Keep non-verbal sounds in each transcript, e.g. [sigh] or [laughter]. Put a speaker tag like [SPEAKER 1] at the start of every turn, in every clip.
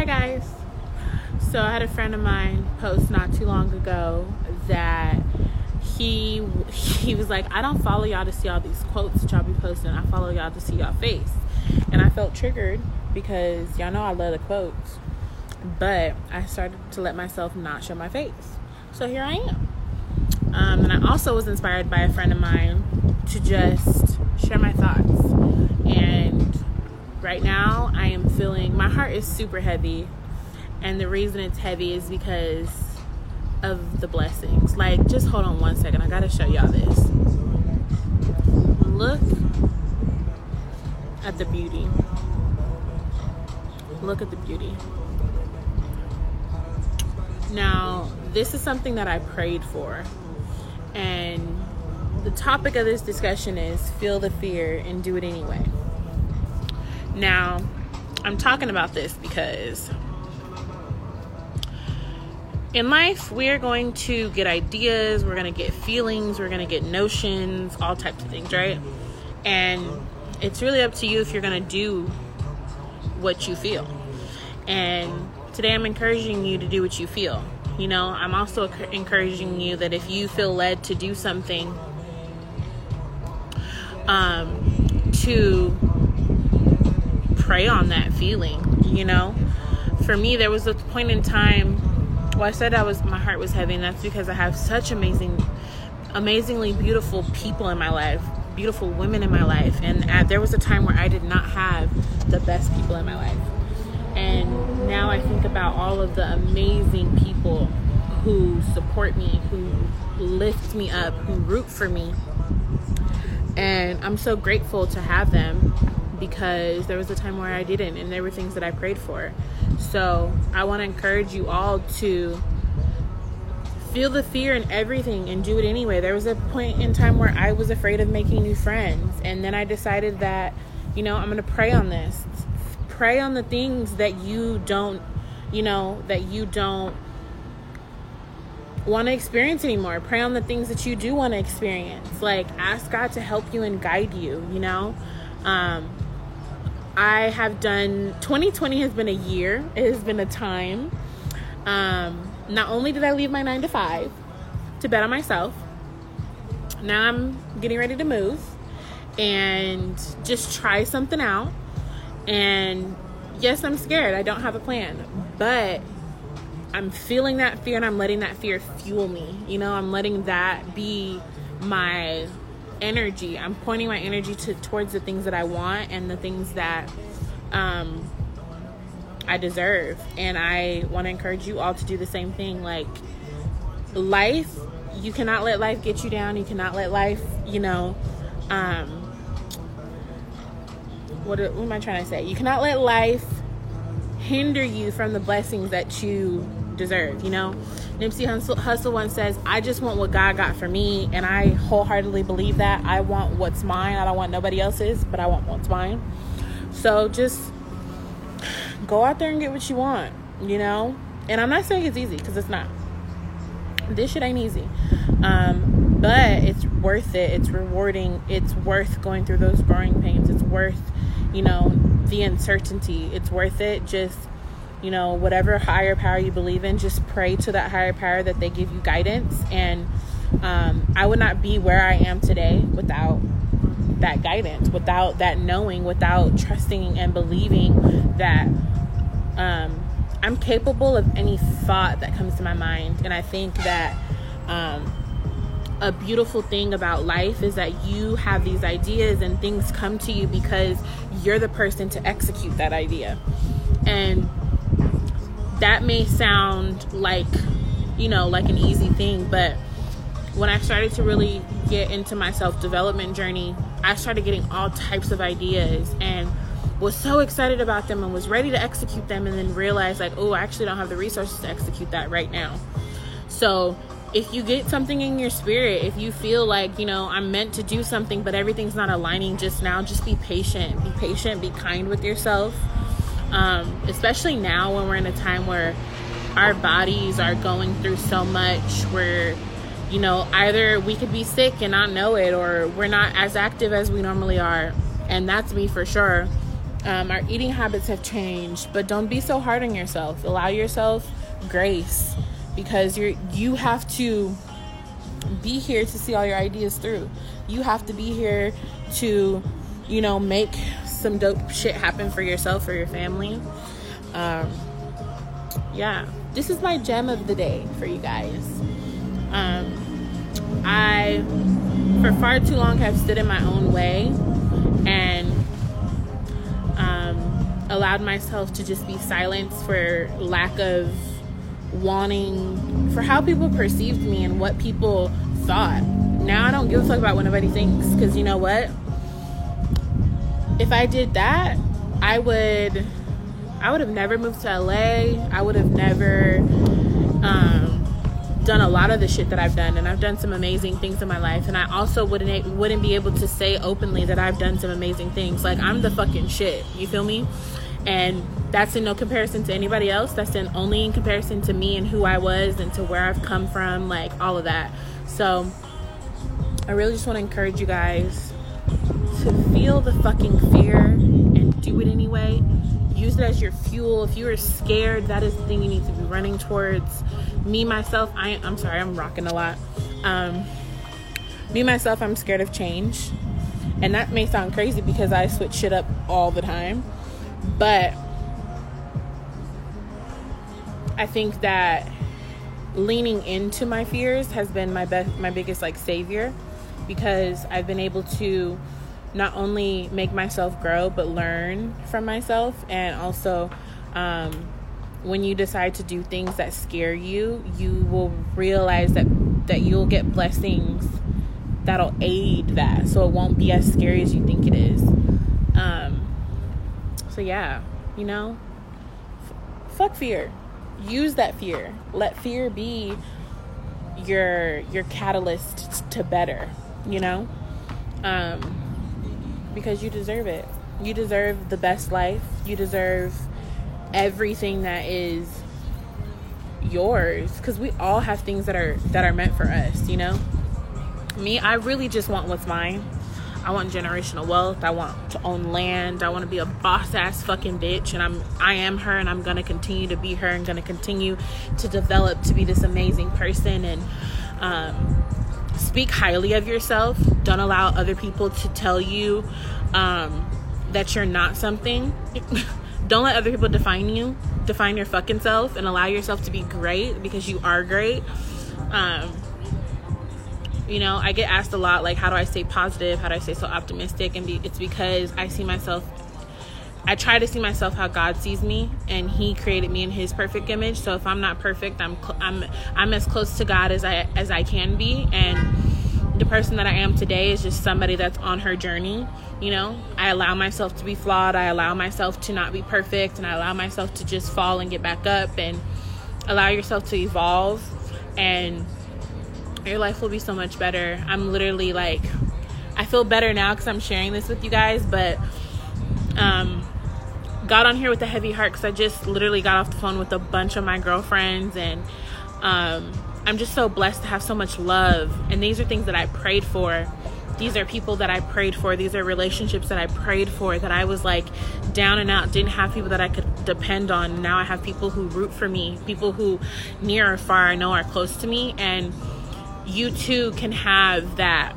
[SPEAKER 1] Hi guys. So I had a friend of mine post not too long ago that he he was like, I don't follow y'all to see all these quotes that y'all be posting. I follow y'all to see y'all face. And I felt triggered because y'all know I love the quotes. But I started to let myself not show my face. So here I am. Um, and I also was inspired by a friend of mine to just share my thoughts. And right now, I am feeling my heart is super heavy. And the reason it's heavy is because of the blessings. Like, just hold on one second. I gotta show y'all this. Look at the beauty. Look at the beauty. Now, this is something that I prayed for. And the topic of this discussion is feel the fear and do it anyway. Now, I'm talking about this because in life, we're going to get ideas, we're going to get feelings, we're going to get notions, all types of things, right? And it's really up to you if you're going to do what you feel. And today I'm encouraging you to do what you feel. You know, I'm also encouraging you that if you feel led to do something, um, to pray on that feeling, you know. For me, there was a point in time well, I said I was my heart was heavy, and that's because I have such amazing, amazingly beautiful people in my life, beautiful women in my life, and at, there was a time where I did not have the best people in my life, and now I think about all of the amazing people who support me, who lift me up, who root for me, and I'm so grateful to have them because there was a time where I didn't, and there were things that I prayed for. So I want to encourage you all to feel the fear and everything and do it anyway. There was a point in time where I was afraid of making new friends, and then I decided that, you know, I'm going to pray on this. Pray on the things that you don't, you know, that you don't want to experience anymore. Pray on the things that you do want to experience. Like ask God to help you and guide you, you know? Um I have done 2020 has been a year. It has been a time. Um, not only did I leave my nine to five to bet on myself, now I'm getting ready to move and just try something out. And yes, I'm scared. I don't have a plan, but I'm feeling that fear and I'm letting that fear fuel me. You know, I'm letting that be my energy. I'm pointing my energy to towards the things that I want and the things that um, I deserve. And I want to encourage you all to do the same thing. Like life, you cannot let life get you down. You cannot let life, you know, um, what, what am I trying to say? You cannot let life hinder you from the blessings that you deserve, you know? Nipsey Hussle once says, I just want what God got for me, and I wholeheartedly believe that. I want what's mine. I don't want nobody else's, but I want what's mine. So just go out there and get what you want, you know? And I'm not saying it's easy, because it's not. This shit ain't easy. Um, but it's worth it. It's rewarding. It's worth going through those growing pains. It's worth, you know, the uncertainty. It's worth it. Just you know, whatever higher power you believe in, just pray to that higher power that they give you guidance. And um, I would not be where I am today without that guidance, without that knowing, without trusting and believing that um, I'm capable of any thought that comes to my mind. And I think that um, a beautiful thing about life is that you have these ideas and things come to you because you're the person to execute that idea. And that may sound like, you know, like an easy thing, but when I started to really get into my self development journey, I started getting all types of ideas and was so excited about them and was ready to execute them and then realized like, oh, I actually don't have the resources to execute that right now. So if you get something in your spirit, if you feel like, you know, I'm meant to do something, but everything's not aligning just now, just be patient. Be patient, be kind with yourself um, especially now when we're in a time where our bodies are going through so much where you know either we could be sick and not know it or we're not as active as we normally are and that's me for sure Um, our eating habits have changed, but don't be so hard on yourself. Allow yourself grace because you're you have to be here to see all your ideas through. You have to be here to, you know, make some dope shit happen for yourself or your family. Um, yeah, this is my gem of the day for you guys. Um, I, for far too long, have stood in my own way and um, allowed myself to just be silenced for lack of wanting for how people perceived me and what people thought. Now I don't give a fuck about what nobody thinks because you know what? If I did that, I would I would have never moved to LA. I would have never um, done a lot of the shit that I've done, and I've done some amazing things in my life. And I also wouldn't wouldn't be able to say openly that I've done some amazing things. Like I'm the fucking shit. You feel me? And that's in no comparison to anybody else. That's in only in comparison to me and who I was and to where I've come from, like all of that. So I really just want to encourage you guys to feel the fucking fear and do it anyway. Use it as your fuel. If you are scared, that is the thing you need to be running towards. Me myself, I I'm sorry, I'm rocking a lot. Um, me myself, I'm scared of change. And that may sound crazy because I switch shit up all the time. But I think that leaning into my fears has been my best my biggest like savior because I've been able to not only make myself grow but learn from myself and also um, when you decide to do things that scare you you will realize that that you'll get blessings that'll aid that. So it won't be as scary as you think it is so yeah you know f- fuck fear use that fear. Let fear be your your catalyst to better, you know? Um because you deserve it. You deserve the best life. You deserve everything that is yours cuz we all have things that are that are meant for us, you know? Me, I really just want what's mine. I want generational wealth. I want to own land. I want to be a boss ass fucking bitch. And I'm I am her and I'm gonna continue to be her and gonna continue to develop to be this amazing person and um, speak highly of yourself. Don't allow other people to tell you um, that you're not something. [laughs] Don't let other people define you. Define your fucking self and allow yourself to be great because you are great. Um, you know i get asked a lot like how do i stay positive? How do i stay so optimistic? And be, it's because i see myself i try to see myself how god sees me and he created me in his perfect image. So if i'm not perfect i'm i'm i'm as close to god as i as i can be. And the person that i am today is just somebody that's on her journey you know? I allow myself to be flawed. I allow myself to not be perfect and i allow myself to just fall and get back up and allow yourself to evolve. And your life will be so much better. I'm literally like, I feel better now because I'm sharing this with you guys, but um, got on here with a heavy heart because I just literally got off the phone with a bunch of my girlfriends, and um, I'm just so blessed to have so much love. And these are things that I prayed for. These are people that I prayed for. These are relationships that I prayed for that I was like down and out, didn't have people that I could depend on. Now I have people who root for me, people who near or far I know are close to me. And you too can have that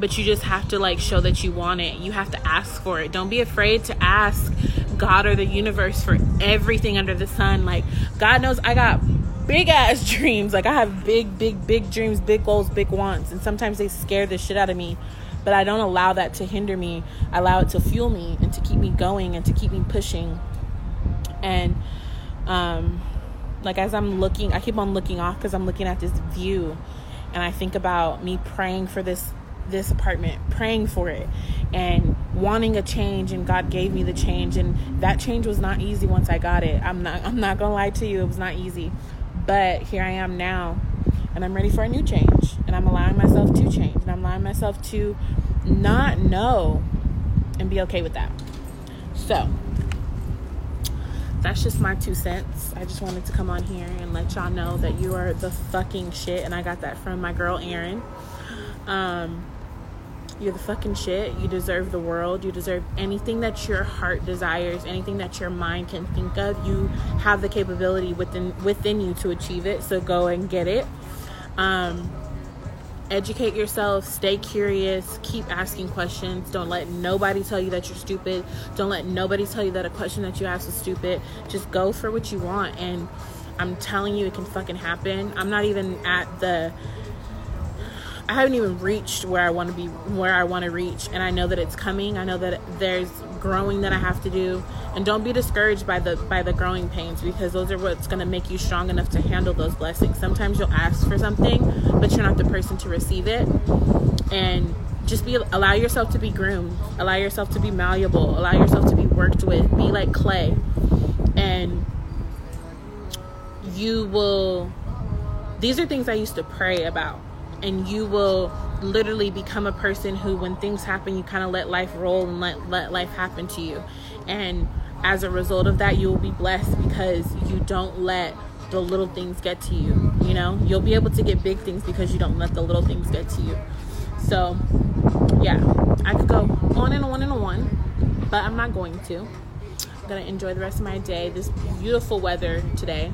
[SPEAKER 1] but you just have to like show that you want it. You have to ask for it. Don't be afraid to ask god or the universe for everything under the sun. Like god knows i got big ass [laughs] dreams. Like i have big big big dreams big goals big wants and sometimes they scare the shit out of me but i don't allow that to hinder me. I allow it to fuel me and to keep me going and to keep me pushing. And um like as i'm looking i keep on looking off because i'm looking at this view and I think about me praying for this this apartment, praying for it and wanting a change and God gave me the change and that change was not easy once I got it. I'm not I'm not going to lie to you, it was not easy. But here I am now and I'm ready for a new change and I'm allowing myself to change and I'm allowing myself to not know and be okay with that. So, that's just my two cents. I just wanted to come on here and let y'all know that you are the fucking shit. And I got that from my girl Erin. Um, You're the fucking shit. You deserve the world. You deserve anything that your heart desires, anything that your mind can think of. You have the capability within within you to achieve it. So go and get it. Um, educate yourself, stay curious, keep asking questions. Don't let nobody tell you that you're stupid. Don't let nobody tell you that a question that you ask is stupid. Just go for what you want and I'm telling you it can fucking happen. I'm not even at the I haven't even reached where I want to be where I want to reach and I know that it's coming. I know that there's growing that I have to do and don't be discouraged by the by the growing pains because those are what's going to make you strong enough to handle those blessings. Sometimes you'll ask for something but you're not the person to receive it. And just be allow yourself to be groomed, allow yourself to be malleable, allow yourself to be worked with, be like clay. And you will these are things I used to pray about and you will literally become a person who when things happen you kind of let life roll and let let life happen to you. And as a result of that you will be blessed because you don't let the little things get to you you know? You'll be able to get big things because you don't let the little things get to you. So yeah i could go on and on and on but i'm not going to. I'm gonna enjoy the rest of my day this beautiful weather today.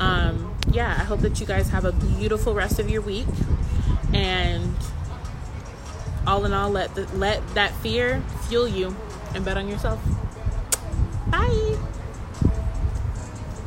[SPEAKER 1] Um yeah i hope that you guys have a beautiful rest of your week and all in all let the, let that fear fuel you and bet on yourself